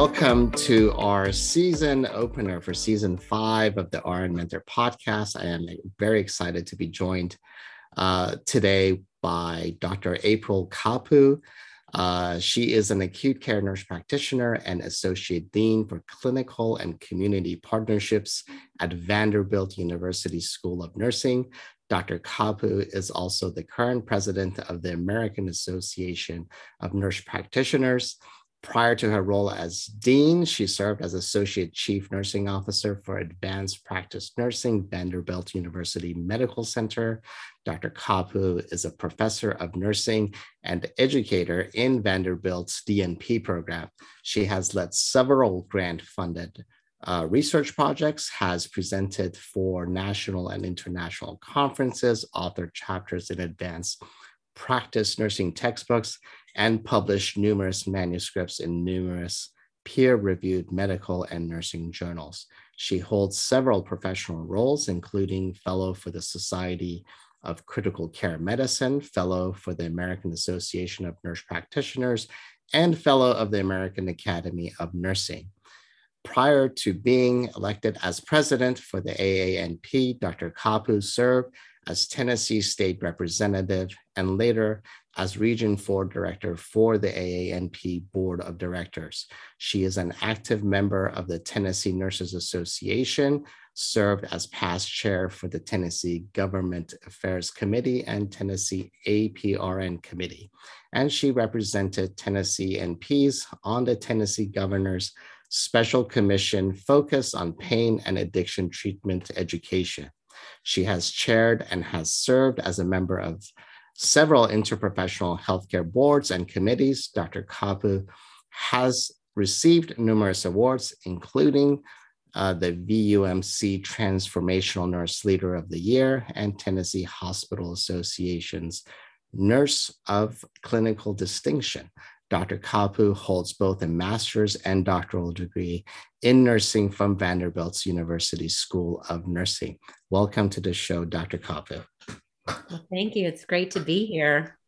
Welcome to our season opener for season five of the RN Mentor podcast. I am very excited to be joined uh, today by Dr. April Kapu. Uh, she is an acute care nurse practitioner and associate dean for clinical and community partnerships at Vanderbilt University School of Nursing. Dr. Kapu is also the current president of the American Association of Nurse Practitioners Prior to her role as dean, she served as associate chief nursing officer for advanced practice nursing, Vanderbilt University Medical Center. Dr. Kapu is a professor of nursing and educator in Vanderbilt's DNP program. She has led several grant funded uh, research projects, has presented for national and international conferences, authored chapters in advanced practice nursing textbooks, and published numerous manuscripts in numerous peer reviewed medical and nursing journals. She holds several professional roles, including Fellow for the Society of Critical Care Medicine, Fellow for the American Association of Nurse Practitioners, and Fellow of the American Academy of Nursing. Prior to being elected as president for the AANP, Dr. Kapu served as Tennessee State Representative and later as Region 4 Director for the AANP Board of Directors. She is an active member of the Tennessee Nurses Association, served as past chair for the Tennessee Government Affairs Committee and Tennessee APRN Committee. And she represented Tennessee NPs on the Tennessee Governor's Special Commission focused on pain and addiction treatment education. She has chaired and has served as a member of several interprofessional healthcare boards and committees. Dr. Kapu has received numerous awards, including uh, the VUMC Transformational Nurse Leader of the Year and Tennessee Hospital Association's Nurse of Clinical Distinction. Dr. Kapu holds both a master's and doctoral degree in nursing from Vanderbilt's University School of Nursing. Welcome to the show, Dr. Kapu. Well, thank you. It's great to be here.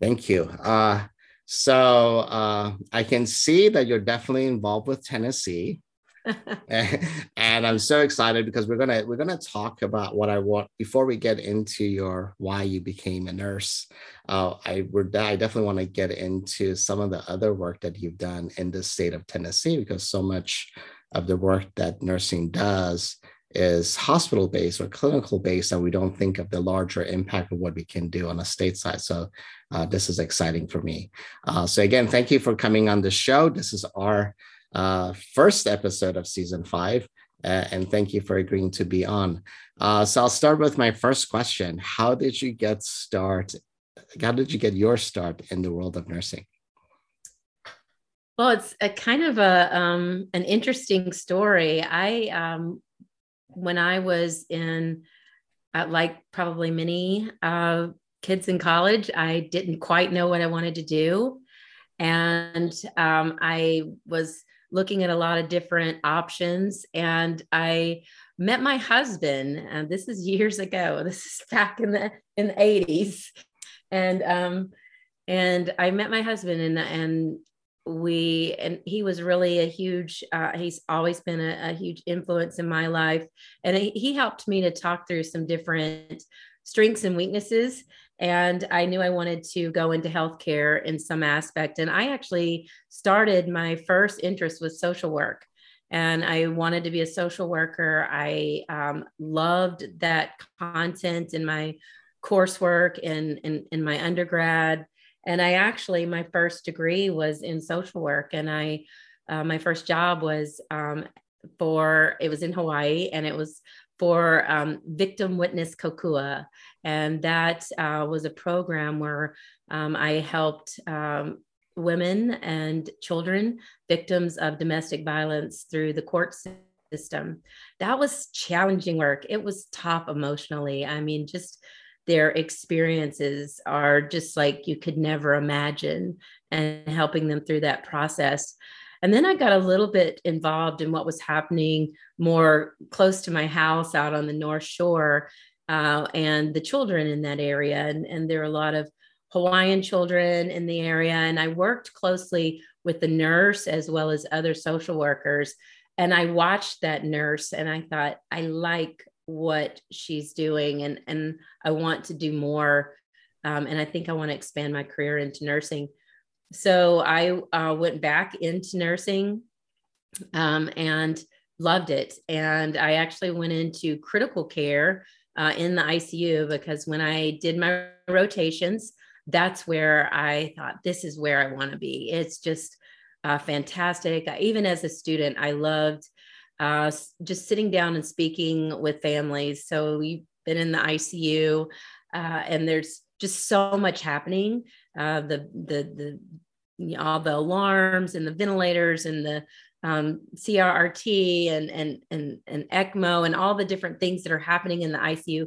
Thank you. Uh, so uh, I can see that you're definitely involved with Tennessee. and I'm so excited because we're gonna we're gonna talk about what I want before we get into your why you became a nurse. Uh, I would I definitely want to get into some of the other work that you've done in the state of Tennessee because so much of the work that nursing does is hospital based or clinical based, and we don't think of the larger impact of what we can do on a state side. So, uh, this is exciting for me. Uh, so, again, thank you for coming on the show. This is our uh, first episode of season five, uh, and thank you for agreeing to be on. Uh, so, I'll start with my first question How did you get start? How did you get your start in the world of nursing? Well, it's a kind of a um, an interesting story. I um, when I was in, uh, like probably many uh, kids in college, I didn't quite know what I wanted to do. And um, I was looking at a lot of different options. And I met my husband, and this is years ago. This is back in the in the 80s. And um, and I met my husband and and we and he was really a huge uh, he's always been a, a, huge influence in my life. And he helped me to talk through some different strengths and weaknesses. And i knew i wanted to go into healthcare in some aspect. And i actually started my first interest with social work. And i wanted to be a social worker. I um, loved that content in my coursework in, in, in my undergrad And I actually, my first degree was in social work, and I, uh, my first job was um, for it was in Hawaii, and it was for um, Victim Witness Kokua, and that uh, was a program where um, I helped um, women and children victims of domestic violence through the court system. That was challenging work. It was tough emotionally. I mean, just their experiences are just like you could never imagine and helping them through that process. And then I got a little bit involved in what was happening more close to my house out on the North Shore uh, and the children in that area. And, and there are a lot of Hawaiian children in the area. And I worked closely with the nurse as well as other social workers. And I watched that nurse and I thought, I like what she's doing and, and I want to do more. Um, and I think I want to expand my career into nursing. So I uh, went back into nursing um, and loved it. And I actually went into critical care uh, in the ICU because when I did my rotations, that's where I thought, this is where I want to be. It's just uh, fantastic. Even as a student, I loved uh, just sitting down and speaking with families. So you've been in the ICU, uh, and there's just so much happening. Uh, the the the all the alarms and the ventilators and the um, CRRT and and and and ECMO and all the different things that are happening in the ICU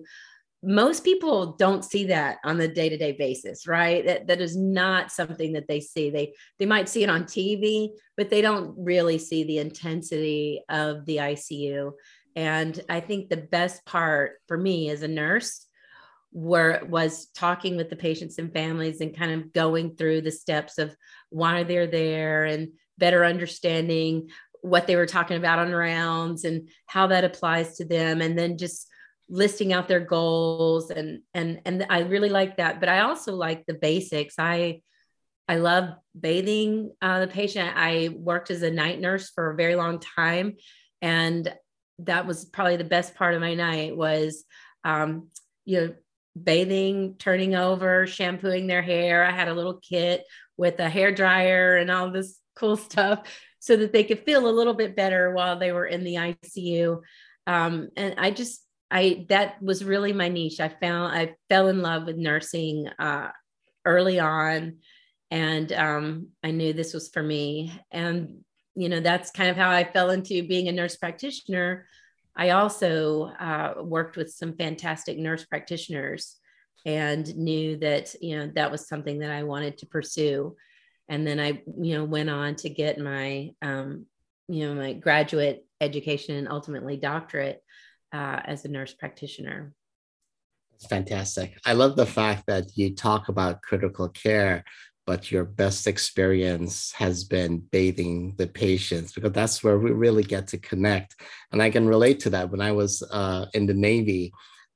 most people don't see that on the day-to-day basis right? That, that is not something that they see. They they might see it on tv but they don't really see the intensity of the icu and i think the best part for me as a nurse were was talking with the patients and families and kind of going through the steps of why they're there and better understanding what they were talking about on rounds and how that applies to them. And then just listing out their goals and and and I really like that but I also like the basics. I I love bathing uh, the patient. I worked as a night nurse for a very long time and that was probably the best part of my night was um, you know bathing turning over shampooing their hair. I had a little kit with a hair dryer and all this cool stuff so that they could feel a little bit better while they were in the ICU um, and I just I that was really my niche. I found I fell in love with nursing uh, early on, and um, I knew this was for me. And you know that's kind of how I fell into being a nurse practitioner. I also uh, worked with some fantastic nurse practitioners and knew that you know that was something that I wanted to pursue. And then I you know went on to get my um, you know my graduate education and ultimately doctorate uh, as a nurse practitioner. That's fantastic. I love the fact that you talk about critical care, but your best experience has been bathing the patients because that's where we really get to connect. And I can relate to that. When I was uh, in the Navy,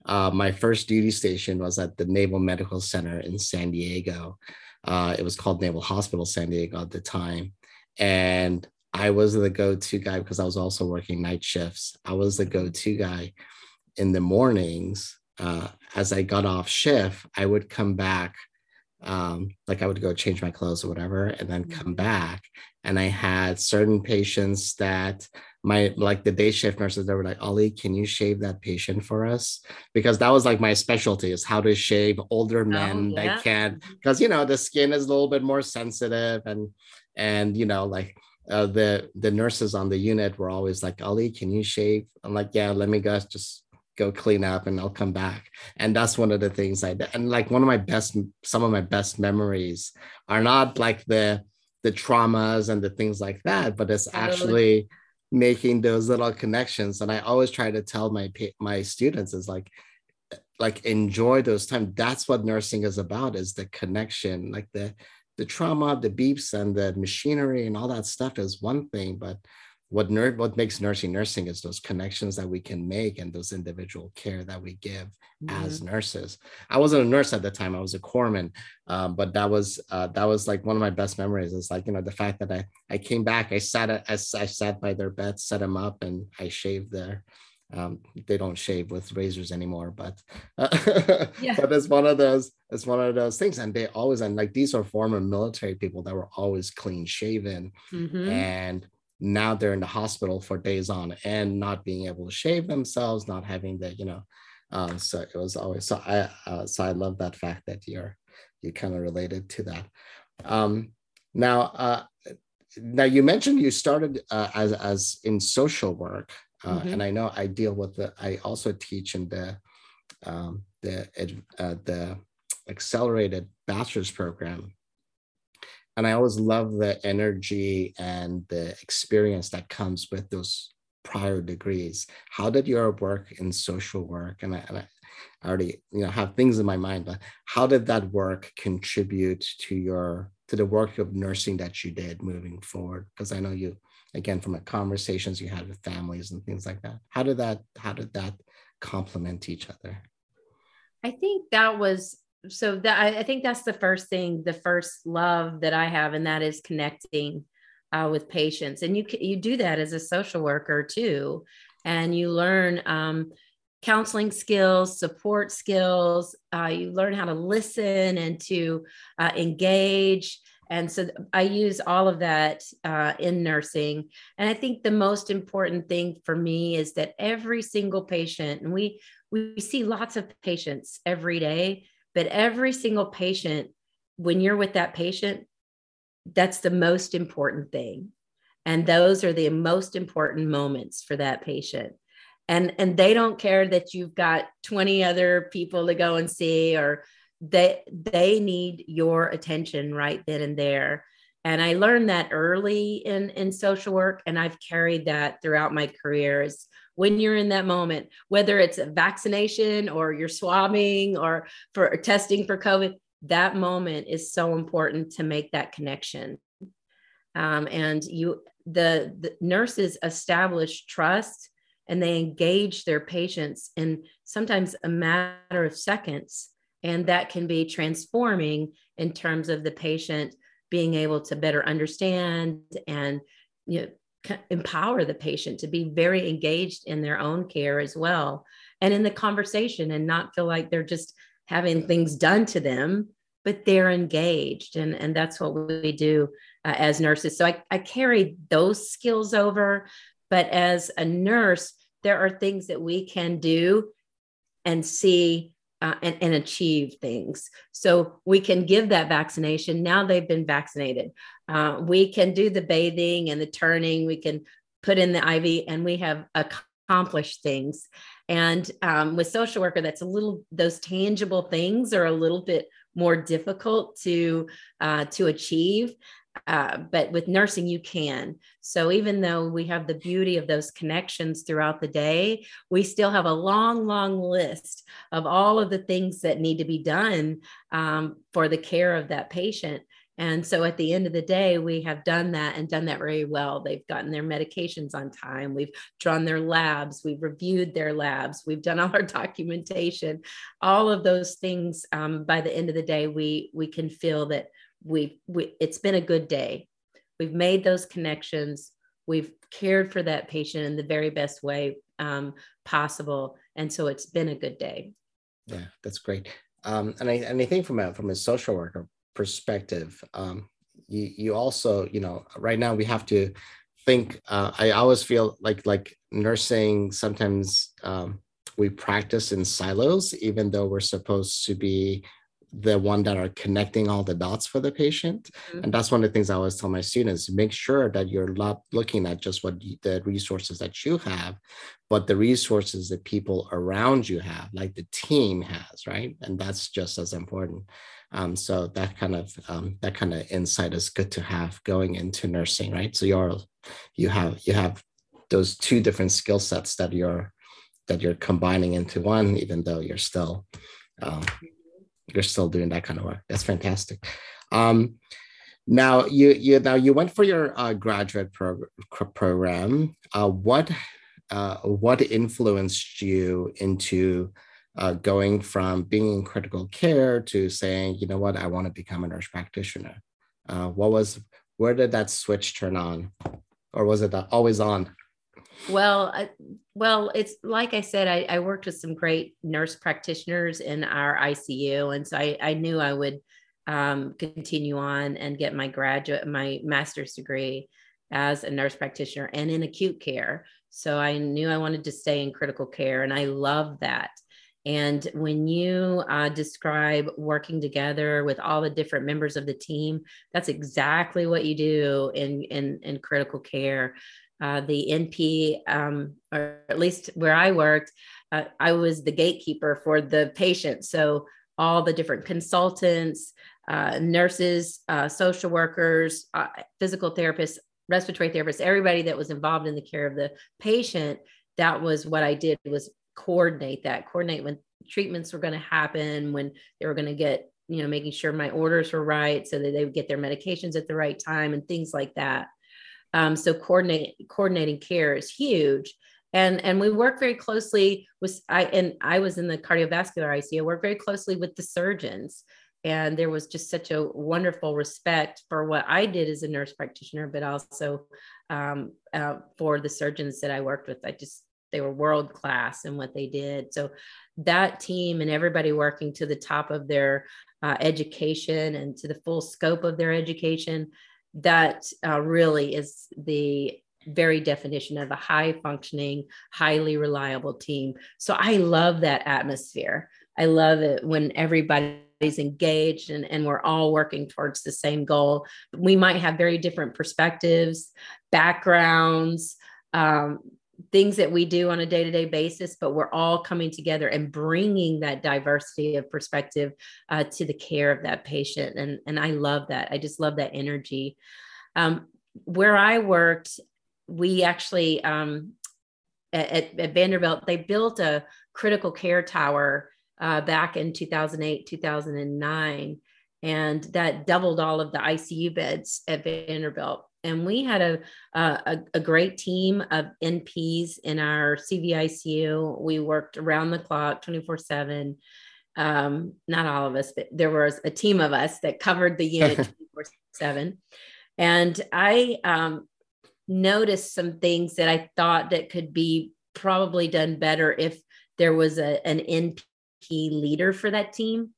uh, my first duty station was at the Naval Medical Center in San Diego. Uh, it was called Naval Hospital San Diego at the time. And I was the go-to guy because I was also working night shifts. I was the go-to guy in the mornings. Uh, as I got off shift, I would come back, um, like I would go change my clothes or whatever, and then come mm-hmm. back. And I had certain patients that my like the day shift nurses they were like, Ali, can you shave that patient for us? Because that was like my specialty is how to shave older oh, men oh, yeah. that can't because mm-hmm. you know the skin is a little bit more sensitive and and you know like uh, the the nurses on the unit were always like, Ali, can you shave? I'm like, yeah, let me go just go clean up and I'll come back. And that's one of the things I did. And like one of my best, some of my best memories are not like the the traumas and the things like that, but it's actually making those little connections. And I always try to tell my my students is like, like enjoy those time. That's what nursing is about, is the connection, like the the trauma, the beeps, and the machinery and all that stuff is one thing, but what ner- what makes nursing nursing is those connections that we can make and those individual care that we give mm-hmm. as nurses. I wasn't a nurse at the time; I was a corpsman, um, but that was uh, that was like one of my best memories. Is like you know the fact that I I came back, I sat at, I, I sat by their bed, set them up, and I shaved their um, they don't shave with razors anymore, but uh, yeah. but it's one of those it's one of those things, and they always and like these are former military people that were always clean shaven, mm-hmm. and now they're in the hospital for days on and not being able to shave themselves, not having the you know, uh, so it was always so I uh, so I love that fact that you're you kind of related to that. Um, now, uh, now you mentioned you started uh, as as in social work. Uh, mm-hmm. And I know I deal with the. I also teach in the um, the uh, the accelerated bachelor's program, and I always love the energy and the experience that comes with those prior degrees. How did your work in social work and I, and I already you know have things in my mind, but how did that work contribute to your to the work of nursing that you did moving forward? Because I know you again from the conversations you had with families and things like that how did that how did that complement each other i think that was so that I, I think that's the first thing the first love that i have and that is connecting uh, with patients and you you do that as a social worker too and you learn um, counseling skills, support skills. Uh, you learn how to listen and to uh, engage. And so I use all of that uh, in nursing. And I think the most important thing for me is that every single patient, and we we see lots of patients every day, but every single patient, when you're with that patient, that's the most important thing. And those are the most important moments for that patient. And, and they don't care that you've got 20 other people to go and see or they they need your attention right then and there. And i learned that early in in social work and i've carried that throughout my career is when you're in that moment whether it's a vaccination or you're swabbing or for testing for covid that moment is so important to make that connection. Um, and you the, the nurses establish trust and they engage their patients in sometimes a matter of seconds and that can be transforming in terms of the patient being able to better understand and you know, empower the patient to be very engaged in their own care as well and in the conversation and not feel like they're just having things done to them but they're engaged. And, and that's what we do uh, as nurses. So I, I carry those skills over but as a nurse there are things that we can do and see uh, and, and achieve things. So we can give that vaccination. Now they've been vaccinated. Uh, we can do the bathing and the turning. We can put in the IV, and we have accomplished things. And um, with social worker, that's a little those tangible things are a little bit more difficult to uh, to achieve. Uh, but with nursing, you can. So even though we have the beauty of those connections throughout the day, we still have a long, long list of all of the things that need to be done um, for the care of that patient. And so at the end of the day, we have done that and done that very well. They've gotten their medications on time. We've drawn their labs. We've reviewed their labs. We've done all our documentation. All of those things. Um, by the end of the day, we we can feel that we, we it's been a good day. We've made those connections. We've cared for that patient in the very best way um, possible. And so it's been a good day. Yeah that's great. Um, and I and I think from a from a social worker perspective, um, you you also you know right now we have to think. Uh, I always feel like like nursing sometimes um, we practice in silos, even though we're supposed to be the one that are connecting all the dots for the patient. Mm-hmm. And that's one of the things I always tell my students, make sure that you're not looking at just what the resources that you have, but the resources that people around you have, like the team has, right? And that's just as important. Um, so that kind of um, that kind of insight is good to have going into nursing, right? So you're you have you have those two different skill sets that you're that you're combining into one, even though you're still um, you're still doing that kind of work. That's fantastic. Um, now you you now you went for your uh, graduate prog- program. Uh, what uh, what influenced you into uh, going from being in critical care to saying, you know what, I want to become a nurse practitioner? Uh, what was where did that switch turn on, or was it always on? Well, uh, well, it's like I said, I, I, worked with some great nurse practitioners in our ICU, and so I, I knew I would um, continue on and get my graduate, my master's degree as a nurse practitioner and in acute care. So I knew I wanted to stay in critical care, and I love that. And when you uh, describe working together with all the different members of the team, that's exactly what you do in in, in critical care. Uh, the NP, um, or at least where I worked, uh, I was the gatekeeper for the patient. So all the different consultants, uh, nurses, uh, social workers, uh, physical therapists, respiratory therapists, everybody that was involved in the care of the patient. That was what I did was coordinate that, coordinate when treatments were going to happen, when they were going to get, you know, making sure my orders were right so that they would get their medications at the right time and things like that. Um, so coordinate, coordinating care is huge. And, and we work very closely with I and I was in the cardiovascular ICU. Work very closely with the surgeons and there was just such a wonderful respect for what I did as a nurse practitioner, but also um, uh, for the surgeons that I worked with. I just they were world class in what they did. So that team and everybody working to the top of their uh, education and to the full scope of their education, that uh, really is the very definition of a high functioning, highly reliable team. So I love that atmosphere. I love it when everybody's engaged and, and we're all working towards the same goal. We might have very different perspectives, backgrounds, um, things that we do on a day-to-day basis but we're all coming together and bringing that diversity of perspective uh, to the care of that patient. And and i love that. I just love that energy. Um, where i worked we actually um, at, at, vanderbilt they built a critical care tower uh, back in 2008 2009 and that doubled all of the icu beds at vanderbilt and we had a, a, a great team of NPs in our CVICU. We worked around the clock, 24 seven. Um, not all of us, but there was a team of us that covered the unit 24 seven. And I um, noticed some things that I thought that could be probably done better if there was a, an NP leader for that team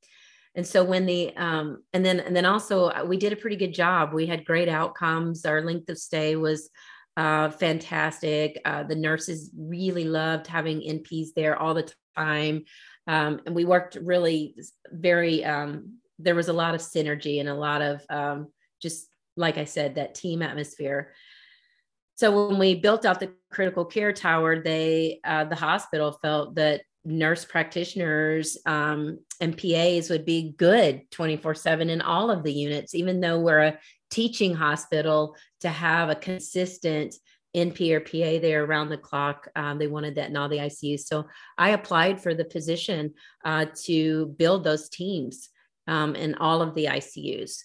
and so when the um, and then and then also uh, we did a pretty good job. We had great outcomes. Our length of stay was uh, fantastic. Uh, the nurses really loved having nps there all the time. Um, and we worked really very um, there was a lot of synergy and a lot of um, just like i said that team atmosphere. So when we built out the critical care tower they uh, the hospital felt that nurse practitioners um, and PAs would be good 24 7 in all of the units, even though we're a teaching hospital to have a consistent NP or PA there around the clock. Um, they wanted that in all the ICUs. So I applied for the position uh, to build those teams um, in all of the ICUs.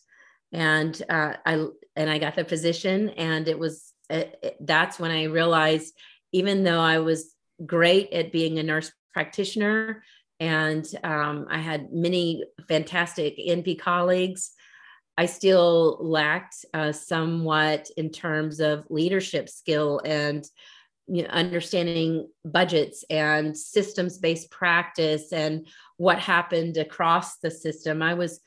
And uh, I and I got the position, and it was it, it, that's when I realized, even though I was great at being a nurse practitioner, and um, I had many fantastic NP colleagues. I still lacked uh, somewhat in terms of leadership skill and you know, understanding budgets and systems based practice and what happened across the system. I was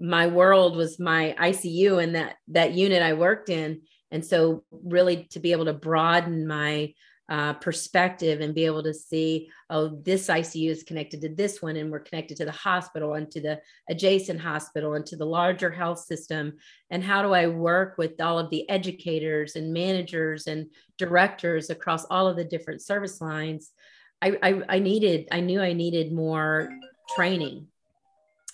my world was my ICU and that that unit I worked in, and so really to be able to broaden my uh, perspective and be able to see, oh, this ICU is connected to this one, and we're connected to the hospital and to the adjacent hospital and to the larger health system. And how do I work with all of the educators and managers and directors across all of the different service lines? I, I, I needed, I knew I needed more training.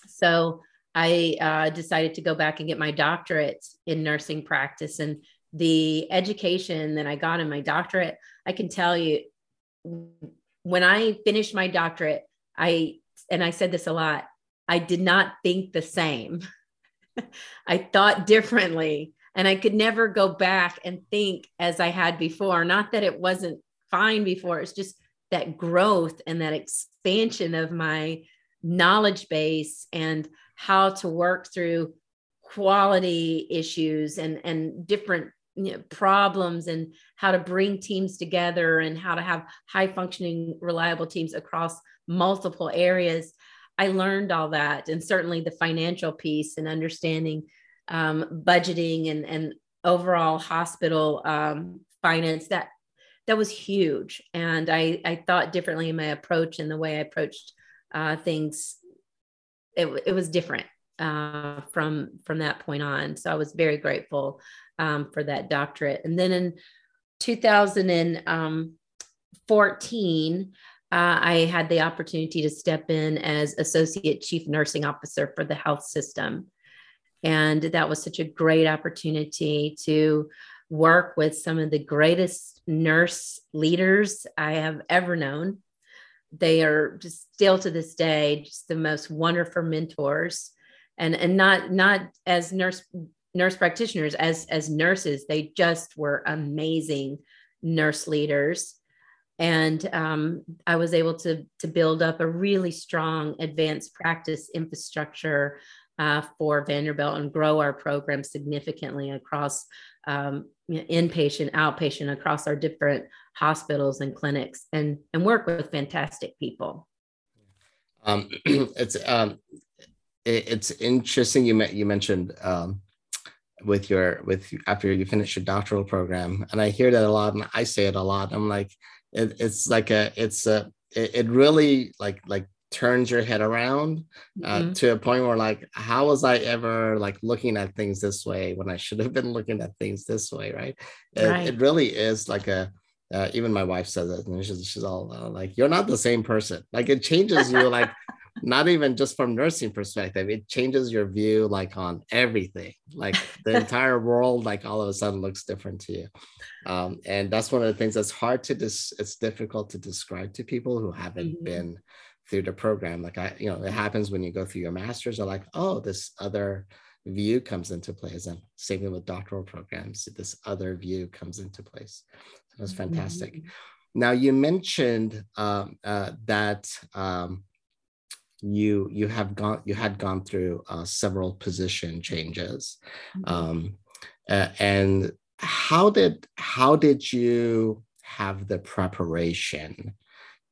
So I uh, decided to go back and get my doctorate in nursing practice and the education that I got in my doctorate, I can tell you when I finished my doctorate, I, and I said this a lot, I did not think the same. I thought differently and I could never go back and think as I had before. Not that it wasn't fine before, it's just that growth and that expansion of my knowledge base and how to work through quality issues and and different you know, problems and how to bring teams together and how to have high functioning reliable teams across multiple areas. I learned all that and certainly the financial piece and understanding um, budgeting and, and overall hospital um, finance that that was huge. And i i thought differently in my approach and the way i approached uh, things. It, it was different uh, from from that point on. So i was very grateful um, for that doctorate. And then in 2014 uh, i had the opportunity to step in as associate chief nursing officer for the health system. And that was such a great opportunity to work with some of the greatest nurse leaders I have ever known. They are just still to this day just the most wonderful mentors, and and not not as nurse nurse practitioners as as nurses. They just were amazing nurse leaders, and um, I was able to to build up a really strong advanced practice infrastructure uh, for Vanderbilt and grow our program significantly across um, inpatient, outpatient, across our different hospitals and clinics, and and work with fantastic people. Um, it's um, it, it's interesting. You met, you mentioned um, with your with after you finish your doctoral program, and I hear that a lot, and I say it a lot. I'm like, it, it's like a it's a it, it really like like turns your head around uh, mm-hmm. to a point where like how was i ever like looking at things this way when i should have been looking at things this way right it, right. it really is like a uh, even my wife says it and she's, she's all uh, like you're not the same person like it changes you like not even just from nursing perspective it changes your view like on everything like the entire world like all of a sudden looks different to you um, and that's one of the things that's hard to dis- it's difficult to describe to people who haven't mm-hmm. been through the program. Like I, you know, it happens when you go through your master's, or like, oh, this other view comes into place. And same thing with doctoral programs, this other view comes into place. So that's fantastic. Mm-hmm. Now you mentioned um, uh, that um, you you have gone you had gone through uh, several position changes, mm-hmm. um, uh, and how did how did you have the preparation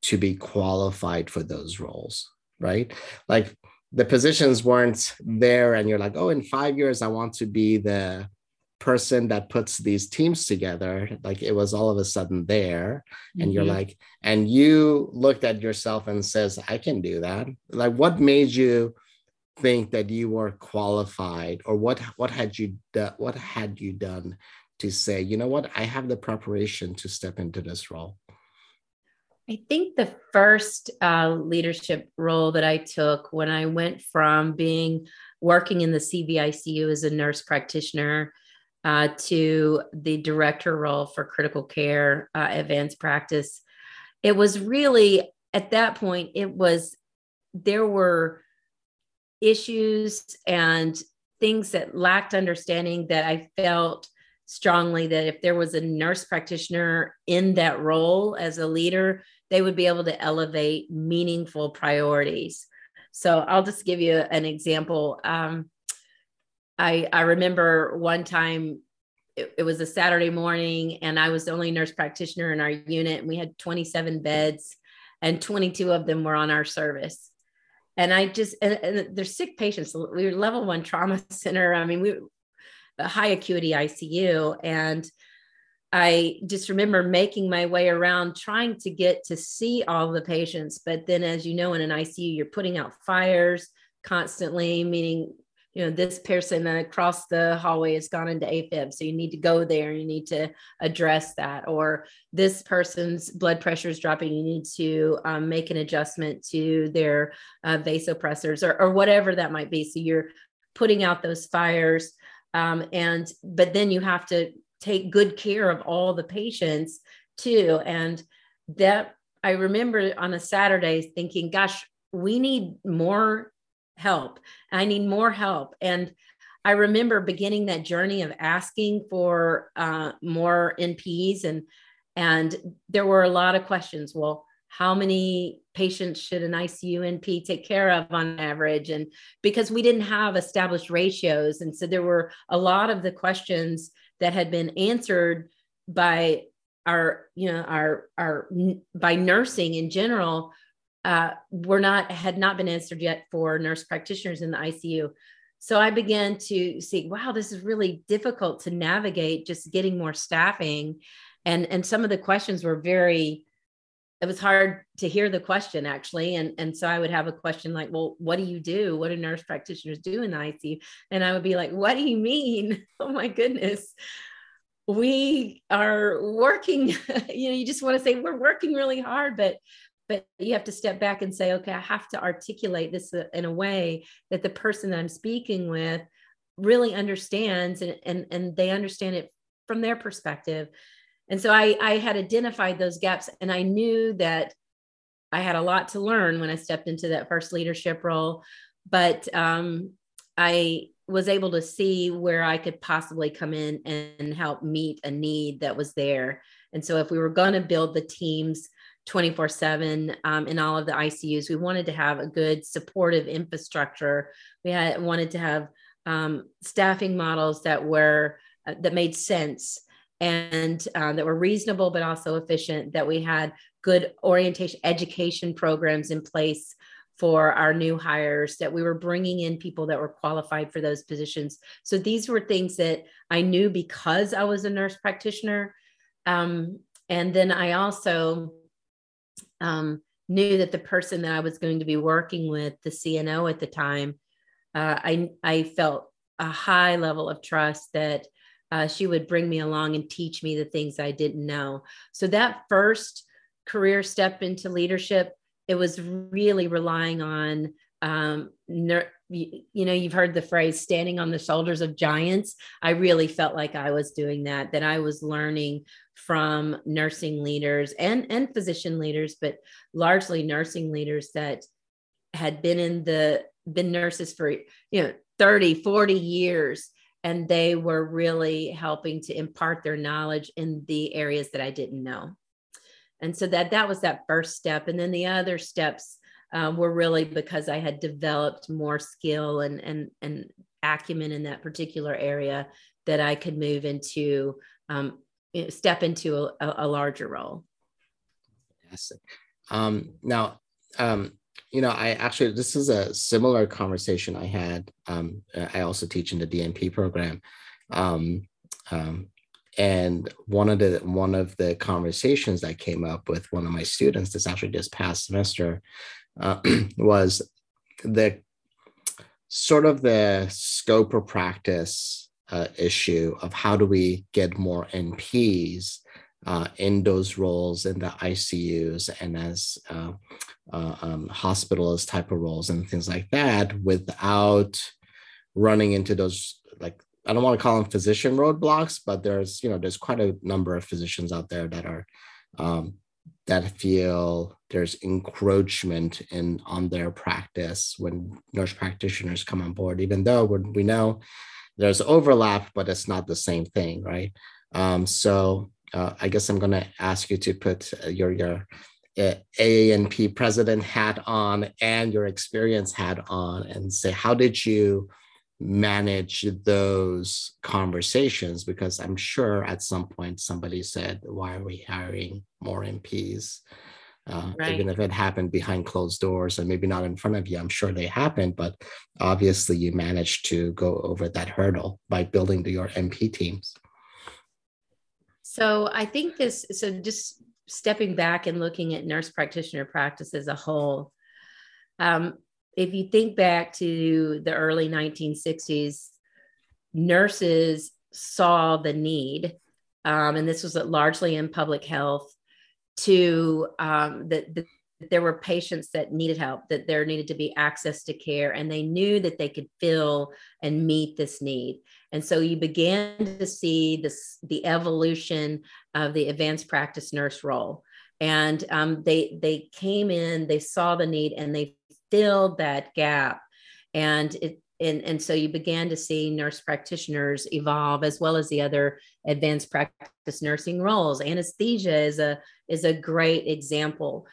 to be qualified for those roles, right? Like the positions weren't there, and you're like, oh, in five years, I want to be the person that puts these teams together. Like it was all of a sudden there, and mm-hmm. you're like, and you looked at yourself and says, I can do that. Like, what made you? think that you were qualified or what what had you done what had you done to say you know what i have the preparation to step into this role I think the first uh, leadership role that I took when I went from being working in the CVICU as a nurse practitioner uh, to the director role for critical care uh, advanced practice, it was really at that point, it was there were issues and things that lacked understanding that I felt strongly that if there was a nurse practitioner in that role as a leader, they would be able to elevate meaningful priorities. So I'll just give you an example. Um, I I remember one time it, it, was a Saturday morning, and I was the only nurse practitioner in our unit, and we had 27 beds, and 22 of them were on our service. And I just and, and they're sick patients. We were level one trauma center. I mean, we a high acuity ICU, and I just remember making my way around trying to get to see all the patients. But then, as you know, in an ICU, you're putting out fires constantly, meaning, you know, this person across the hallway has gone into AFib. So you need to go there, you need to address that. Or this person's blood pressure is dropping, you need to um, make an adjustment to their uh, vasopressors or, or whatever that might be. So you're putting out those fires. Um, and but then you have to take good care of all the patients too. And that I remember on a Saturday thinking, gosh, we need more help. I need more help. And I remember beginning that journey of asking for uh, more NPs and and there were a lot of questions. Well, how many patients should an ICU NP take care of on average? And because we didn't have established ratios. And so there were a lot of the questions that had been answered by our you know our our by nursing in general uh, were not had not been answered yet for nurse practitioners in the ICU. So I began to see, wow, this is really difficult to navigate. Just getting more staffing, and and some of the questions were very. It was hard to hear the question actually, and and so I would have a question like, well, what do you do? What do nurse practitioners do in the ICU? And I would be like, what do you mean? Oh my goodness we are working you know you just want to say we're working really hard but but you have to step back and say okay i have to articulate this in a way that the person that i'm speaking with really understands and and, and they understand it from their perspective and so i i had identified those gaps and i knew that i had a lot to learn when i stepped into that first leadership role but um, i was able to see where I could possibly come in and help meet a need that was there. And so, if we were going to build the teams 24 7 um, in all of the ICUs, we wanted to have a good supportive infrastructure. We had wanted to have um, staffing models that were uh, that made sense and uh, that were reasonable but also efficient. That we had good orientation education programs in place for our new hires that we were bringing in people that were qualified for those positions so these were things that i knew because i was a nurse practitioner um, and then i also um, knew that the person that i was going to be working with the cno at the time uh, I, I felt a high level of trust that uh, she would bring me along and teach me the things i didn't know. So that first career step into leadership it was really relying on um, ner- you, you know you've heard the phrase standing on the shoulders of giants. I really felt like i was doing that that i was learning from nursing leaders and and physician leaders but largely nursing leaders that had been in the been nurses for you know 30 40 years and they were really helping to impart their knowledge in the areas that i didn't know. And so that that was that first step. And then the other steps um, were really because i had developed more skill and and and acumen in that particular area that i could move into um, step into a, a, larger role. Yes um, now um, you know i actually this is a similar conversation i had um, i also teach in the dnp program. Um, um, and one of the one of the conversations that came up with one of my students this actually this past semester uh, was the sort of the scope of practice uh, issue of how do we get more nps uh, in those roles in the ICUs and as uh, uh, um, hospitalist type of roles and things like that without running into those like I don't want to call them physician roadblocks, but there's you know there's quite a number of physicians out there that are um, that feel there's encroachment in on their practice when nurse practitioners come on board, even though we know there's overlap, but it's not the same thing, right? Um, so uh, I guess I'm going to ask you to put your your uh, AANP president hat on and your experience hat on, and say how did you manage those conversations because I'm sure at some point somebody said, Why are we hiring more NPs? Uh, right. Even if it happened behind closed doors and maybe not in front of you, I'm sure they happened, but obviously you managed to go over that hurdle by building your NP teams. So I think this, so just stepping back and looking at nurse practitioner practice as a whole, um, if you think back to the early 1960s, nurses saw the need, um, and this was largely in public health, to um, that the, there were patients that needed help, that there needed to be access to care, and they knew that they could fill and meet this need. And so you began to see this the evolution of the advanced practice nurse role. And um, they they came in, they saw the need, and they filled that gap. And it and, and so you began to see nurse practitioners evolve as well as the other advanced practice nursing roles. Anesthesia is a is a great example.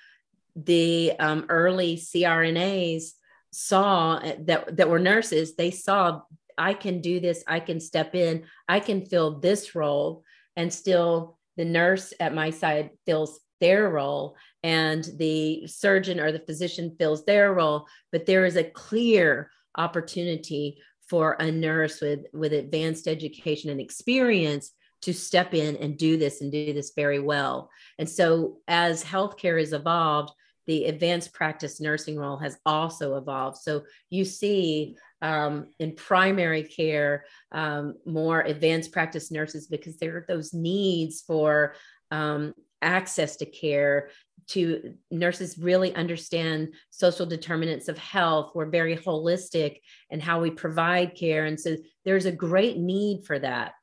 The um, early CRNAs saw that that were nurses. They saw I can do this, I can step in, I can fill this role, and still the nurse at my side fills their role and the surgeon or the physician fills their role but there is a clear opportunity for a nurse with with advanced education and experience to step in and do this and do this very well. And so as healthcare has evolved the advanced practice nursing role has also evolved. So you see um, in primary care um, more advanced practice nurses because there are those needs for um, access to care to nurses really understand social determinants of health. We're very holistic and how we provide care. And so there's a great need for that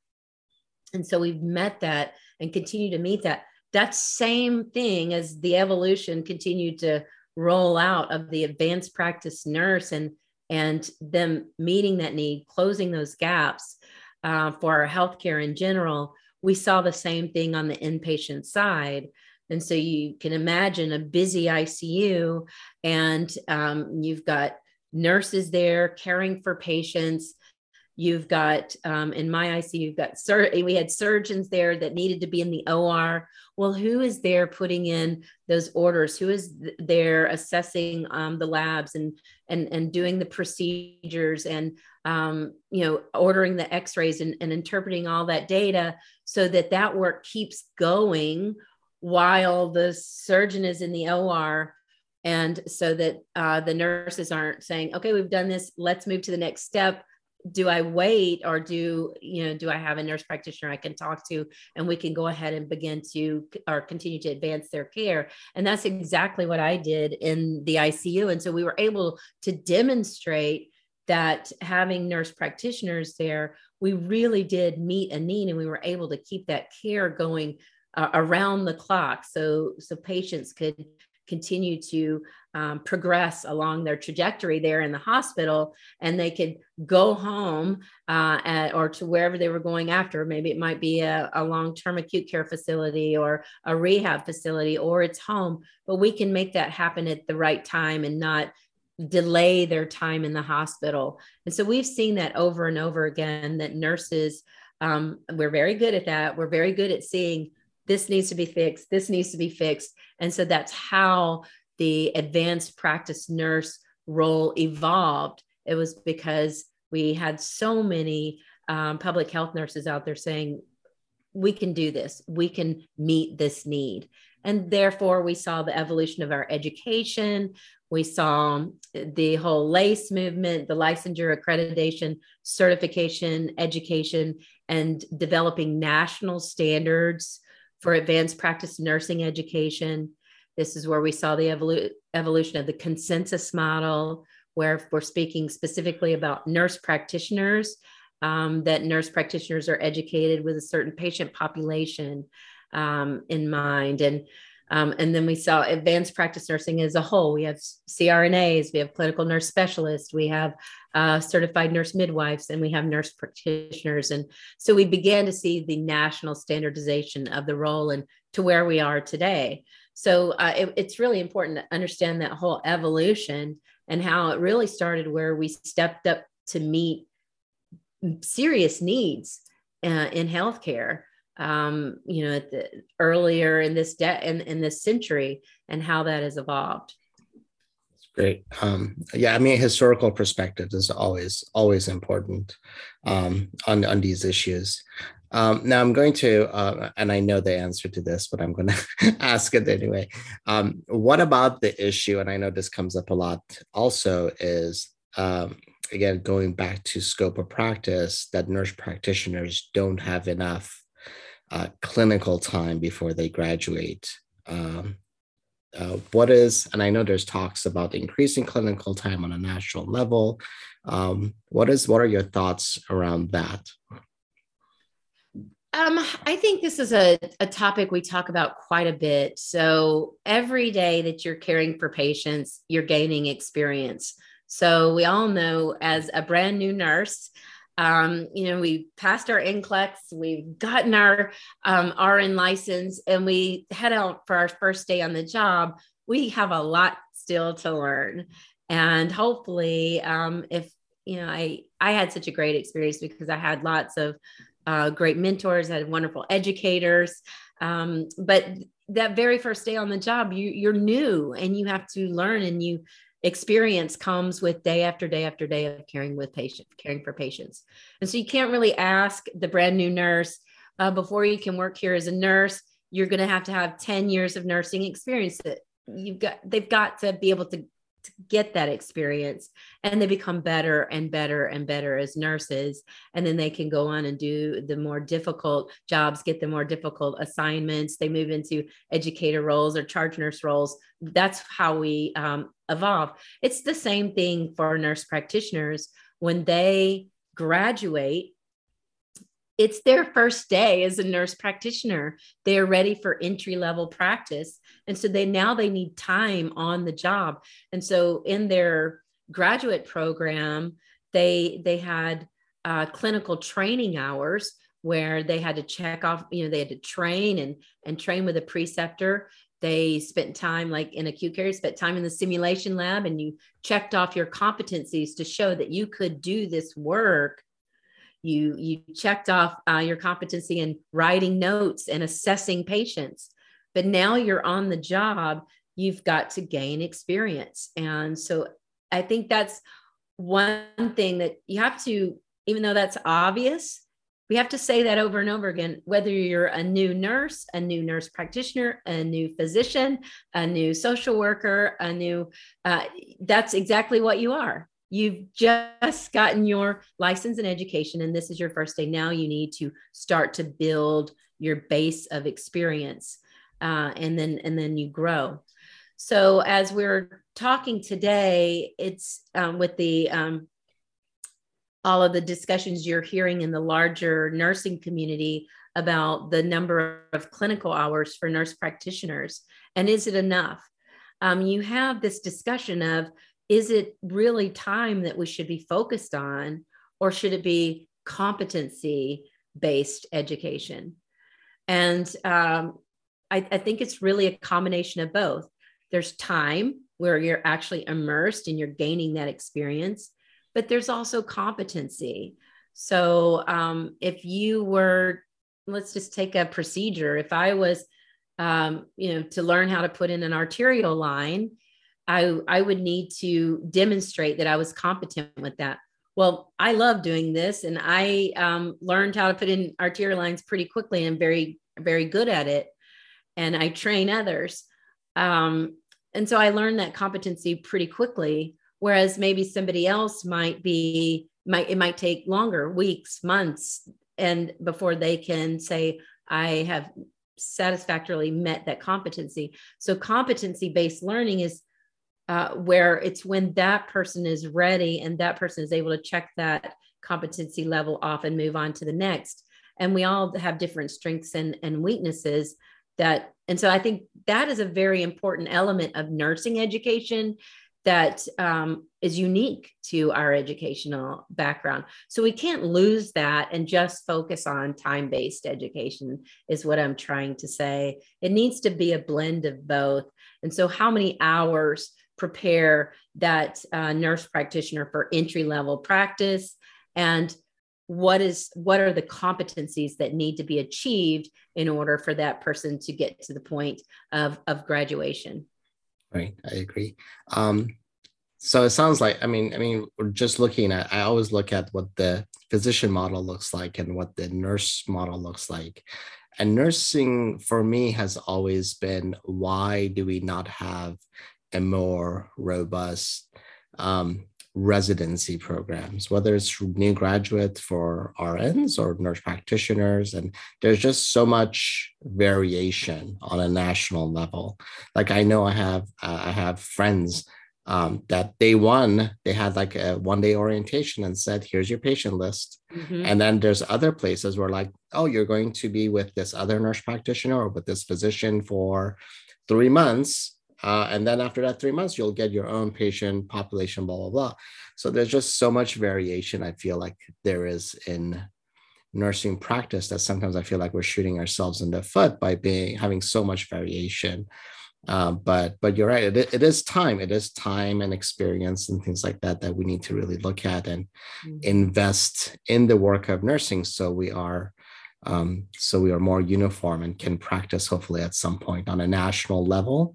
and so we've met that and continue to meet that that same thing as the evolution continued to roll out of the advanced practice nurse and and them meeting that need closing those gaps uh, for our healthcare in general we saw the same thing on the inpatient side. And so you can imagine a busy ICU, and um, you've got nurses there caring for patients. You've got um, in my ICU, you've got sur- we had surgeons there that needed to be in the OR. Well, who is there putting in those orders? Who is th- there assessing um, the labs and and and doing the procedures and um, you know ordering the X-rays and, and interpreting all that data so that that work keeps going while the surgeon is in the OR and so that uh, the nurses aren't saying okay we've done this let's move to the next step do I wait or do you know do I have a nurse practitioner I can talk to and we can go ahead and begin to or continue to advance their care? And that's exactly what I did in the ICU and so we were able to demonstrate that having nurse practitioners there we really did meet a need and we were able to keep that care going uh, around the clock so so patients could continue to um, progress along their trajectory there in the hospital and they could go home uh, at, or to wherever they were going after. Maybe it might be a, a long-term acute care facility or a rehab facility or it's home but we can make that happen at the right time and not delay their time in the hospital. And so we've seen that over and over again that nurses um, we're very good at that. We're very good at seeing this needs to be fixed this needs to be fixed. And so that's how the advanced practice nurse role evolved. It was because we had so many um, public health nurses out there saying we can do this. We can meet this need. And therefore we saw the evolution of our education. We saw the whole LACE movement the licensure accreditation certification education and developing national standards for advanced practice nursing education. This is where we saw the evolu- evolution of the consensus model, where we're speaking specifically about nurse practitioners, um, that nurse practitioners are educated with a certain patient population um, in mind. And um, and then we saw advanced practice nursing as a whole. We have CRNAs, we have clinical nurse specialists, we have uh, certified nurse midwives, and we have nurse practitioners. And so we began to see the national standardization of the role and to where we are today. So uh, it, it's really important to understand that whole evolution and how it really started where we stepped up to meet serious needs uh, in healthcare um, you know, the, earlier in this de- in, in this century and how that has evolved. Great. Um, yeah, I mean, historical perspective is always always important um, on on these issues. Um, now I'm going to, uh, and I know the answer to this, but I'm going to ask it anyway. Um, what about the issue? And I know this comes up a lot. Also, is um, again going back to scope of practice that nurse practitioners don't have enough uh, clinical time before they graduate. Um, uh, what is, and I know there's talks about increasing clinical time on a national level. Um, what is, what are your thoughts around that? Um, I think this is a, a topic we talk about quite a bit. So every day that you're caring for patients, you're gaining experience. So we all know as a brand new nurse, um, you know, we passed our NCLEX, we've gotten our um, RN license, and we head out for our first day on the job. We have a lot still to learn. And hopefully, um, if you know, I I had such a great experience because I had lots of uh, great mentors, I had wonderful educators. Um, but that very first day on the job, you you're new and you have to learn and you experience comes with day after day after day of caring with patients, caring for patients. And so you can't really ask the brand new nurse uh, before you can work here as a nurse, you're going to have to have 10 years of nursing experience that you've got, they've got to be able to to get that experience and they become better and better and better as nurses and then they can go on and do the more difficult jobs get the more difficult assignments. They move into educator roles or charge nurse roles. That's how we um, evolve. It's the same thing for nurse practitioners. When they graduate it's their first day as a nurse practitioner. They are ready for entry level practice. And so they now they need time on the job. And so in their graduate program they they had uh, clinical training hours where they had to check off you know they had to train and and train with a preceptor. They spent time like in acute care spent time in the simulation lab and you checked off your competencies to show that you could do this work you you checked off uh, your competency in writing notes and assessing patients but now you're on the job you've got to gain experience. And so i think that's one thing that you have to even though that's obvious we have to say that over and over again whether you're a new nurse a new nurse practitioner a new physician a new social worker a new uh, that's exactly what you are You've just gotten your license and education, and this is your first day. Now you need to start to build your base of experience, uh, and then and then you grow. So as we're talking today, it's um, with the um, all of the discussions you're hearing in the larger nursing community about the number of clinical hours for nurse practitioners, and is it enough? Um, you have this discussion of is it really time that we should be focused on, or should it be competency based education? And um, I, I think it's really a combination of both. There's time where you're actually immersed and you're gaining that experience, but there's also competency. So um, if you were, let's just take a procedure. If I was, um, you know, to learn how to put in an arterial line, I, I would need to demonstrate that I was competent with that. Well, I love doing this and I um, learned how to put in arterial lines pretty quickly and very, very good at it. And I train others. Um, and so I learned that competency pretty quickly. Whereas maybe somebody else might be, might, it might take longer, weeks, months, and before they can say, I have satisfactorily met that competency. So competency based learning is uh, where it's when that person is ready and that person is able to check that competency level off and move on to the next. And we all have different strengths and, and weaknesses that, and so I think that is a very important element of nursing education that um, is unique to our educational background. So we can't lose that and just focus on time based education, is what I'm trying to say. It needs to be a blend of both. And so, how many hours prepare that uh, nurse practitioner for entry level practice? And what is what are the competencies that need to be achieved in order for that person to get to the point of of graduation? Right i agree. Um, so it sounds like i mean i mean we're just looking at i always look at what the physician model looks like and what the nurse model looks like. And nursing for me has always been why do we not have and more robust um, residency programs, whether it's new graduate for RNs or nurse practitioners. And there's just so much variation on a national level. Like I know I have uh, I have friends um, that day one they had like a one day orientation and said, "Here's your patient list." Mm-hmm. And then there's other places where like, "Oh, you're going to be with this other nurse practitioner or with this physician for three months." Uh, and then after that three months, you'll get your own patient population, blah, blah, blah. So there's just so much variation, I feel like there is in nursing practice that sometimes I feel like we're shooting ourselves in the foot by being having so much variation. uh, but but you're right. It, it is time. It is time and experience and things like that that we need to really look at and mm-hmm. invest in the work of nursing. So we are um, so we are more uniform and can practice hopefully at some point on a national level,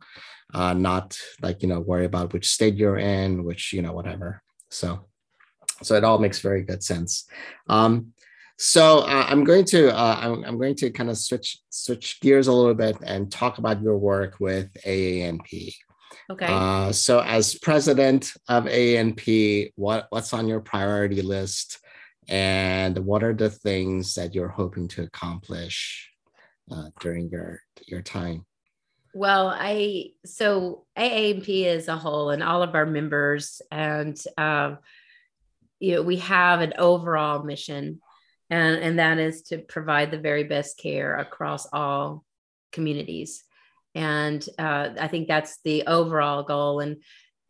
uh, not like you know worry about which state you're in, which you know whatever. So so it all makes very good sense. Um, so uh, I'm going to uh, I'm, I'm, going to kind of switch switch gears a little bit and talk about your work with AANP. Okay. Uh, so as president of AANP, what what's on your priority list, and what are the things that you're hoping to accomplish uh, during your your time? Well, I so AANP as a whole and all of our members and um, you know we have an overall mission and and that is to provide the very best care across all communities. And uh, i think that's the overall goal and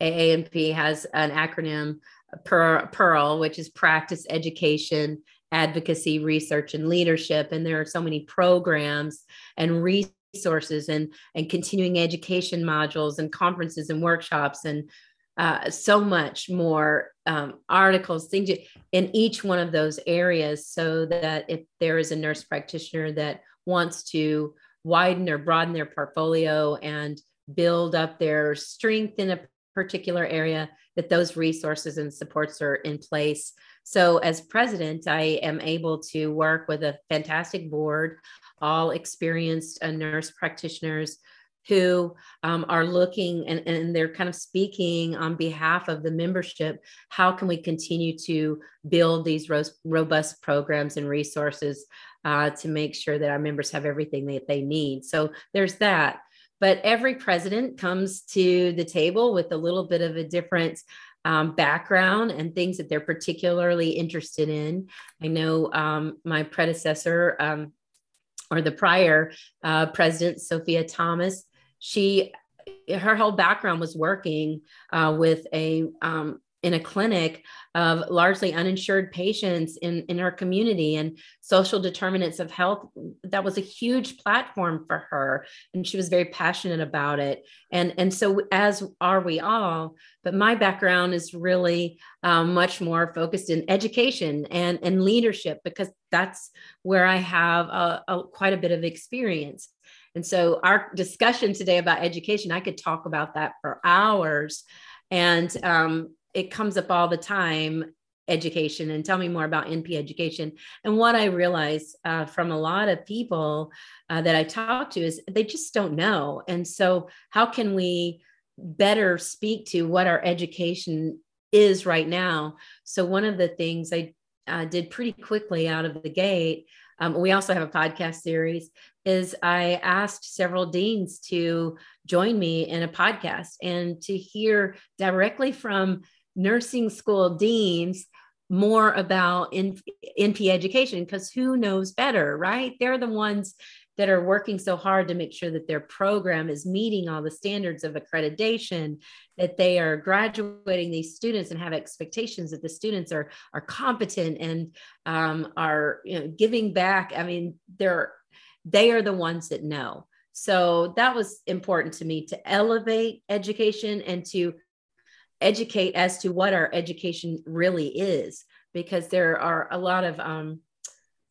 AANP has an acronym pearl which is practice education advocacy research and leadership. And there are so many programs and resources and and continuing education modules and conferences and workshops and uh, so much more um, articles, things in each one of those areas, so that if there is a nurse practitioner that wants to widen or broaden their portfolio and build up their strength in a particular area, that those resources and supports are in place. So, as president, I am able to work with a fantastic board, all experienced uh, nurse practitioners who um, are looking and, and they're kind of speaking on behalf of the membership. How can we continue to build these ro- robust programs and resources uh, to make sure that our members have everything that they need? So there's that. But every president comes to the table with a little bit of a different um, background and things that they're particularly interested in. I know um, my predecessor um, or the prior uh, president, Sophia Thomas, she her whole background was working uh, with a um, in a clinic of largely uninsured patients in in her community and social determinants of health that was a huge platform for her and she was very passionate about it and and so as are we all but my background is really um, much more focused in education and and leadership because that's where i have a, a, quite a bit of experience and so, our discussion today about education, I could talk about that for hours. And um, it comes up all the time education and tell me more about NP education. And what I realize uh, from a lot of people uh, that I talk to is they just don't know. And so, how can we better speak to what our education is right now? So, one of the things I uh, did pretty quickly out of the gate um, we also have a podcast series is i asked several deans to join me in a podcast and to hear directly from nursing school deans more about in, NP education because who knows better, right? They're the ones that are working so hard to make sure that their program is meeting all the standards of accreditation, that they are graduating these students and have expectations that the students are are competent and um, are you know giving back. I mean, they're they are the ones that know. So that was important to me to elevate education and to educate as to what our education really is, because there are a lot of um,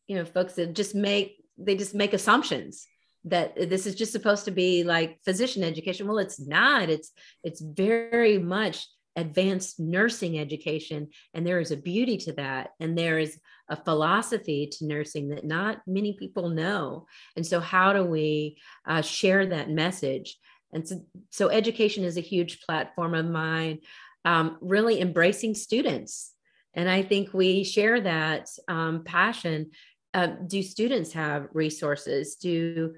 you know folks that just make they just make assumptions that this is just supposed to be like physician education. Well it's not. It's it's very much advanced nursing education and there is a beauty to that and there is a philosophy to nursing that not many people know. And so how do we uh, share that message and so, so education is a huge platform of mine um, really embracing students and i think we share that um, passion uh, do students have resources? Do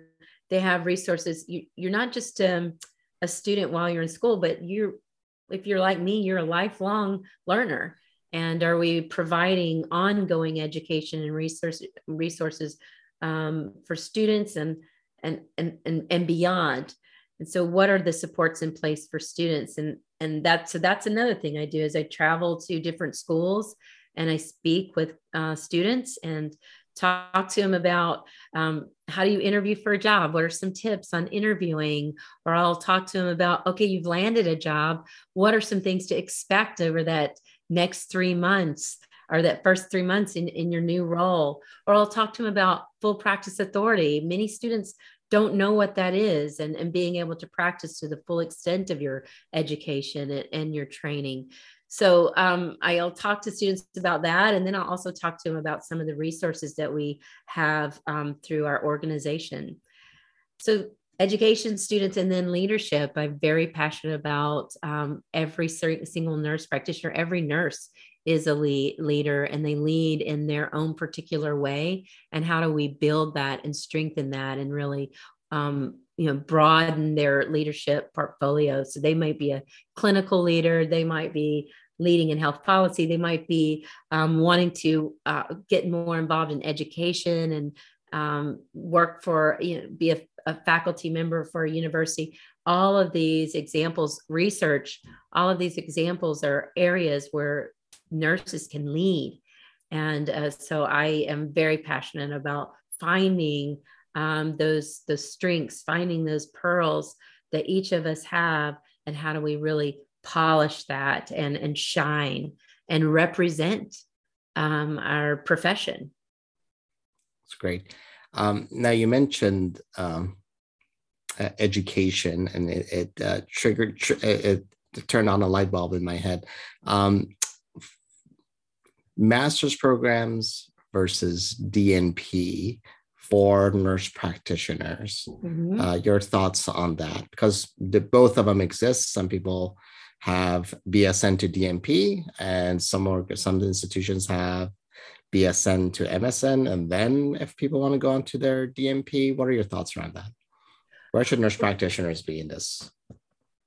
they have resources? You, are not just um, a student while you're in school, but you're, if you're like me, you're a lifelong learner. And are we providing ongoing education and resource, resources um, for students and, and, and, and, and beyond? And so what are the supports in place for students? And, and that's, so that's another thing I do is I travel to different schools and I speak with uh, students and talk to them about um, how do you interview for a job? What are some tips on interviewing? Or I'll talk to them about, okay, you've landed a job. What are some things to expect over that next three months? or that first three months in, in your new role. Or I'll talk to them about full practice authority. Many students don't know what that is and, and being able to practice to the full extent of your education and, and your training. So um, I'll talk to students about that. And then I'll also talk to them about some of the resources that we have um, through our organization. So education students and then leadership i'm very passionate about um, every single nurse practitioner every nurse is a lead, leader and they lead in their own particular way and how do we build that and strengthen that and really um, you know broaden their leadership portfolio? So they might be a clinical leader they might be leading in health policy they might be um, wanting to uh, get more involved in education and um, work for you know be a, a faculty member for a university. All of these examples research all of these examples are areas where nurses can lead. And uh, so I am very passionate about finding um, those those strengths, finding those pearls that each of us have, and how do we really polish that and and shine and represent um, our profession. That's great. Um, now you mentioned um, uh, education, and it, it uh, triggered tr- it, it, turned on a light bulb in my head. Um, master's programs versus DNP for nurse practitioners. Mm-hmm. Uh, your thoughts on that? Because the, both of them exist. Some people have BSN to DNP, and some or some institutions have BSN to MSN. And then, if people want to go on to their DNP, what are your thoughts around that? Where should nurse practitioners be in this?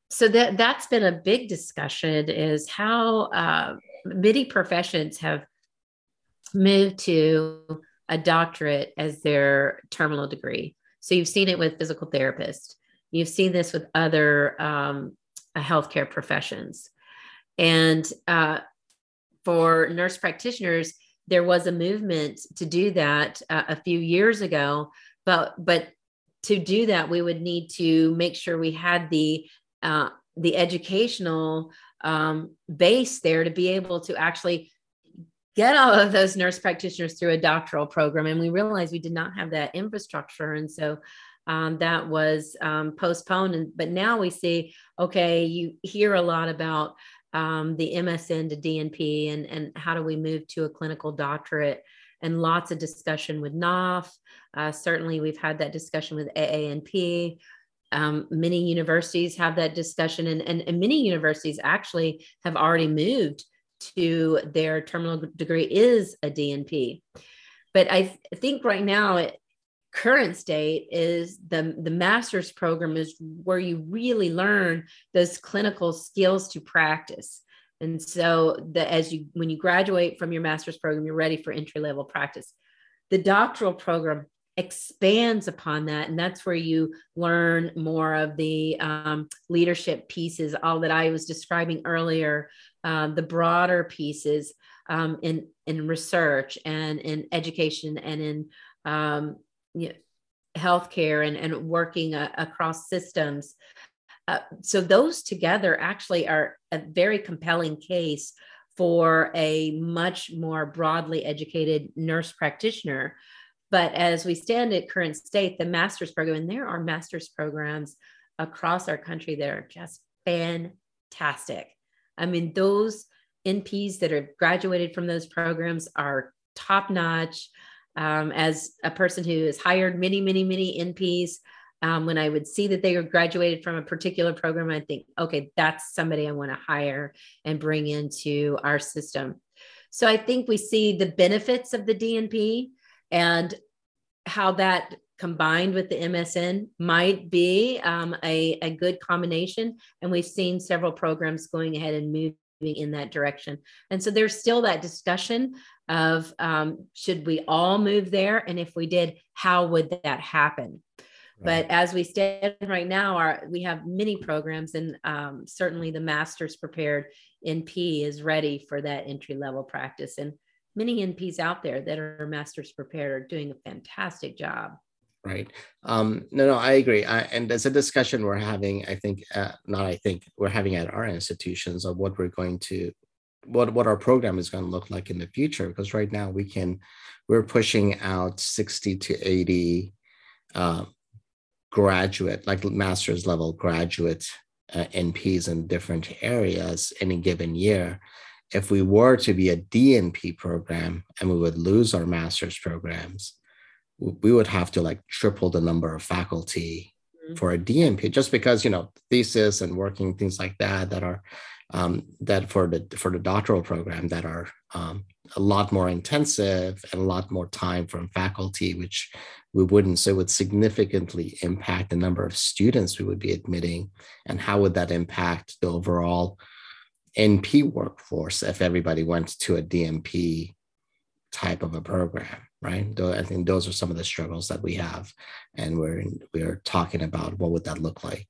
So that that's been a big discussion. Is how uh, many professions have moved to a doctorate as their terminal degree. So you've seen it with physical therapists. You've seen this with other um, healthcare professions. And uh, for nurse practitioners, there was a movement to do that uh, a few years ago. But but to do that, we would need to make sure we had the uh, the educational um, base there to be able to actually get all of those nurse practitioners through a doctoral program. And we realized we did not have that infrastructure. And so um, that was um, postponed. And, but now we see, okay, you hear a lot about um, the MSN to DNP and, and how do we move to a clinical doctorate and lots of discussion with NAWF. Uh, certainly, we've had that discussion with AANP. Um, many universities have that discussion, and, and, and, many universities actually have already moved to their terminal degree is a DNP. But I th- think right now, it, current state is the, the master's program is where you really learn those clinical skills to practice. And so that as you when you graduate from your master's program, you're ready for entry level practice. The doctoral program expands upon that. And that's where you learn more of the um, leadership pieces all that i was describing earlier um, the broader pieces um, in in research and in education and in um, you know, healthcare and, and working uh, across systems. Uh, so those together actually are a very compelling case for a much more broadly educated nurse practitioner but as we stand at current state, the master's program, and there are master's programs across our country that are just fantastic. I mean, those NPs that are graduated from those programs are top notch. Um, as a person who has hired many, many, many NPs, um, when I would see that they were graduated from a particular program, I think, okay, that's somebody I want to hire and bring into our system. So I think we see the benefits of the DNP and how that combined with the MSN might be um, a, a good combination. And we've seen several programs going ahead and moving in that direction. And so there's still that discussion of um, should we all move there? And if we did, how would that happen? Right. But as we stand right now, our, we have many programs, and um, certainly the master's prepared NP is ready for that entry level practice. And many NPs out there that are master's prepared are doing a fantastic job. Right. Um, no, no, I agree. I, and there's a discussion we're having, I think, uh, not I think, we're having at our institutions of what we're going to, what, what our program is going to look like in the future. Because right now we can, we're pushing out 60 to 80 uh, graduate, like master's level graduate uh, NPs in different areas any given year if we were to be a DNP program and we would lose our master's programs, we would have to like triple the number of faculty mm-hmm. for a DNP just because you know thesis and working things like that that are um, that for the for the doctoral program that are um, a lot more intensive and a lot more time from faculty, which we wouldn't. So it would significantly impact the number of students we would be admitting, and how would that impact the overall NP workforce if everybody went to a DNP type of a program, right? I think those are some of the struggles that we have, and we're we're talking about what would that look like.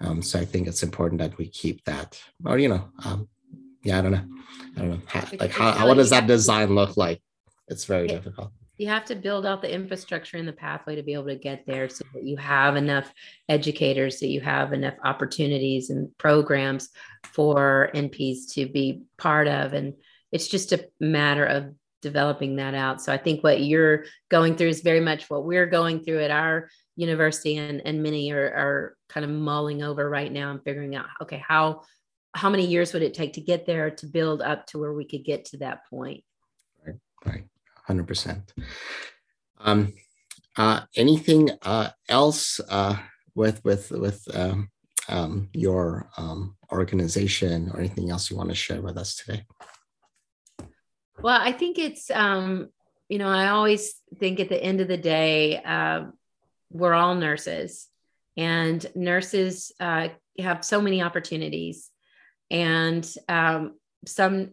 Um, so I think it's important that we keep that, or you know, um, yeah, I don't know, I don't know, how, like how, how what does that design look like? It's very difficult you have to build out the infrastructure and the pathway to be able to get there so that you have enough educators that you have enough opportunities and programs for nps to be part of and it's just a matter of developing that out. So i think what you're going through is very much what we're going through at our university and, and many are, are kind of mulling over right now and figuring out okay how how many years would it take to get there to build up to where we could get to that point? Right right. 100%. Um, uh, anything uh, else uh, with with with um, um, your um, organization or anything else you want to share with us today? Well, I think it's um, you know I always think at the end of the day uh, we're all nurses, and nurses uh, have so many opportunities, and um, some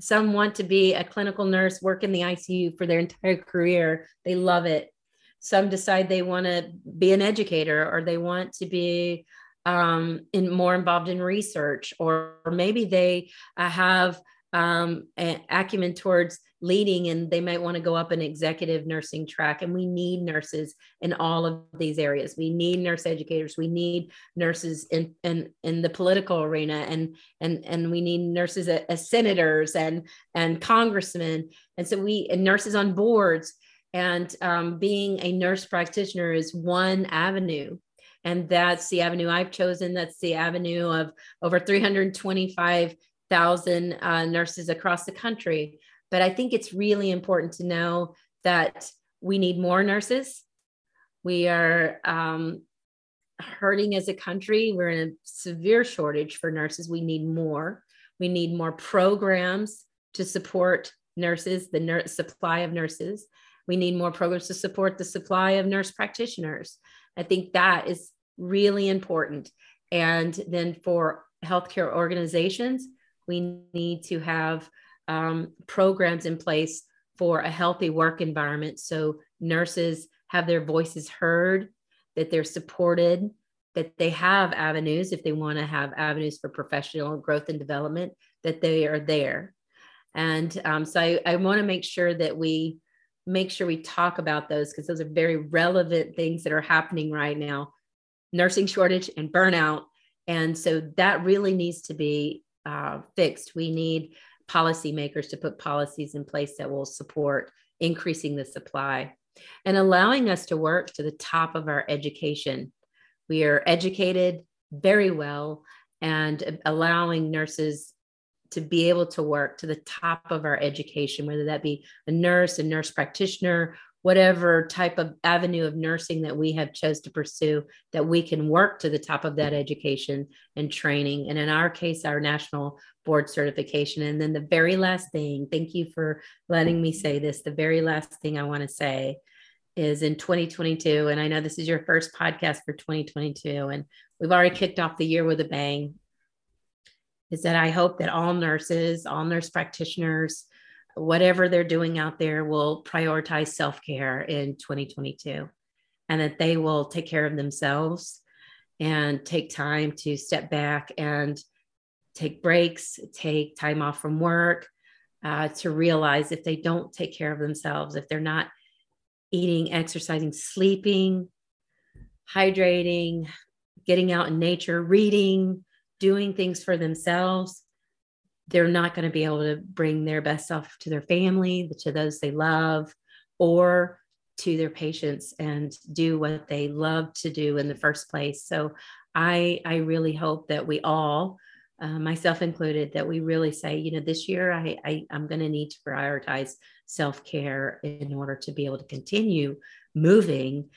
some want to be a clinical nurse, work in the ICU for their entire career. They love it. Some decide they want to be an educator or they want to be um, in more involved in research, or, or maybe they uh, have um, an acumen towards leading and they might want to go up an executive nursing track. And we need nurses in all of these areas. We need nurse educators. We need nurses in in, in the political arena. And and and we need nurses as, as senators and and congressmen. And so we and nurses on boards. And um, being a nurse practitioner is one avenue and that's the avenue i've chosen that's the avenue of over 325,000 uh, nurses across the country but I think it's really important to know that we need more nurses. We are um, hurting as a country. We're in a severe shortage for nurses. We need more. We need more programs to support nurses, the nurse supply of nurses. We need more programs to support the supply of nurse practitioners. I think that is really important. And then for healthcare organizations, we need to have um, programs in place for a healthy work environment so nurses have their voices heard, that they're supported, that they have avenues if they want to have avenues for professional growth and development, that they are there. And um, so I, I want to make sure that we make sure we talk about those because those are very relevant things that are happening right now nursing shortage and burnout. And so that really needs to be uh, fixed. We need policymakers to put policies in place that will support increasing the supply and allowing us to work to the top of our education. We are educated very well and allowing nurses to be able to work to the top of our education, whether that be a nurse, a nurse practitioner, whatever type of avenue of nursing that we have chose to pursue that we can work to the top of that education and training. And in our case our national board certification. And then the very last thing thank you for letting me say this the very last thing i want to say is in 2022 and i know this is your first podcast for 2022 and we've already kicked off the year with a bang is that i hope that all nurses all nurse practitioners whatever they're doing out there will prioritize self care in 2022 and that they will take care of themselves and take time to step back and take breaks, take time off from work, uh, to realize if they don't take care of themselves, if they're not eating, exercising, sleeping, hydrating, getting out in nature, reading, doing things for themselves, they're not going to be able to bring their best self to their family, to those they love, or to their patients and do what they love to do in the first place. So I I really hope that we all, uh, myself included, that we really say, you know, this year I, I I'm going to need to prioritize self care in order to be able to continue moving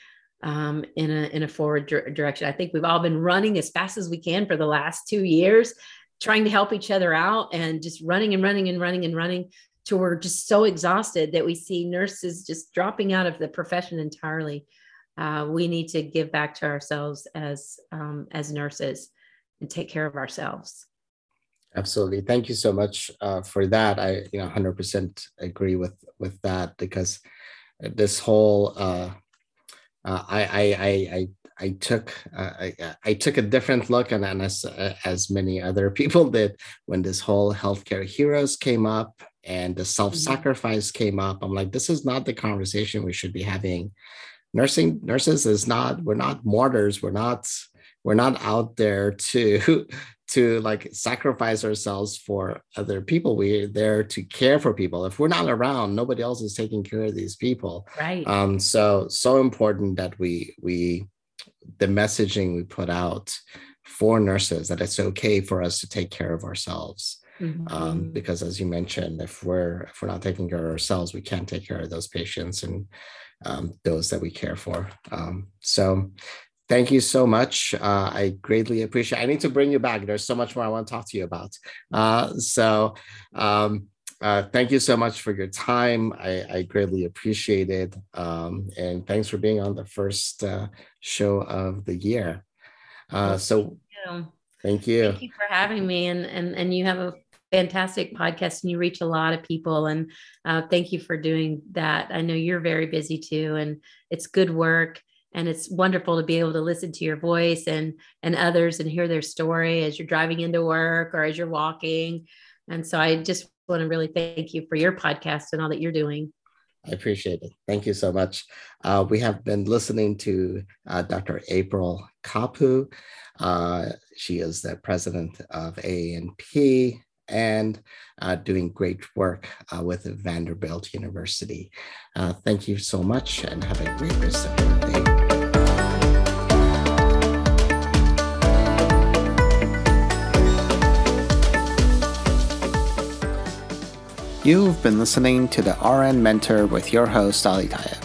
um, in a in a forward direction. I think we've all been running as fast as we can for the last two years, trying to help each other out and just running and running and running and running to we're just so exhausted that we see nurses just dropping out of the profession entirely. Uh, we need to give back to ourselves as um, as nurses and take care of ourselves. Absolutely, thank you so much uh, for that. I you know 100% agree with with that because this whole uh, uh I, I I I I took uh, I, I, took a different look, and, and as as many other people did, when this whole healthcare heroes came up and the self-sacrifice mm-hmm. came up. I'm like, this is not the conversation we should be having. Nursing nurses is not. We're not martyrs. We're not. We're not out there to to like sacrifice ourselves for other people. We're there to care for people. If we're not around, nobody else is taking care of these people. Right. Um. So so important that we we the messaging we put out for nurses that it's okay for us to take care of ourselves. Mm-hmm. Um, because as you mentioned, if we're if we're not taking care of ourselves, we can't take care of those patients and um, those that we care for. Um, so thank you so much. Uh, I greatly appreciate. I need to bring you back. There's so much more I want to talk to you about. Uh, so um, uh, thank you so much for your time. I, I greatly appreciate it. Um, and thanks for being on the first uh, show of the year. Uh, so thank you. thank you. Thank you for having me. And, and, and you have a fantastic podcast and you reach a lot of people. And uh, thank you for doing that. I know you're very busy too, and it's good work. And it's wonderful to be able to listen to your voice and and others and hear their story as you're driving into work or as you're walking. And so I just want to really thank you for your podcast and all that you're doing. I appreciate it. Thank you so much. Uh, we have been listening to uh, Dr. April Kapu. Uh, she is the president of AANP and uh, doing great work uh, with Vanderbilt University. Uh, thank you so much and have a great rest of your day. You've been listening to the RN Mentor with your host, Ali Tayeb.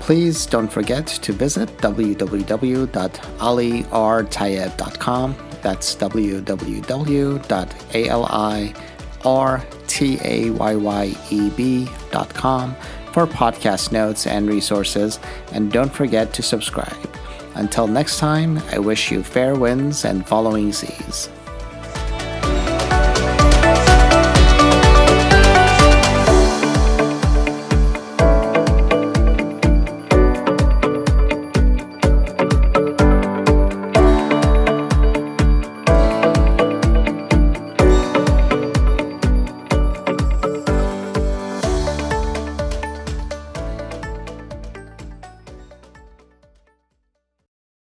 Please don't forget to visit www.alirtayeb.com. That's www.alirtayeb.com for podcast notes and resources. And don't forget to subscribe. Until next time, I wish you fair winds and following seas.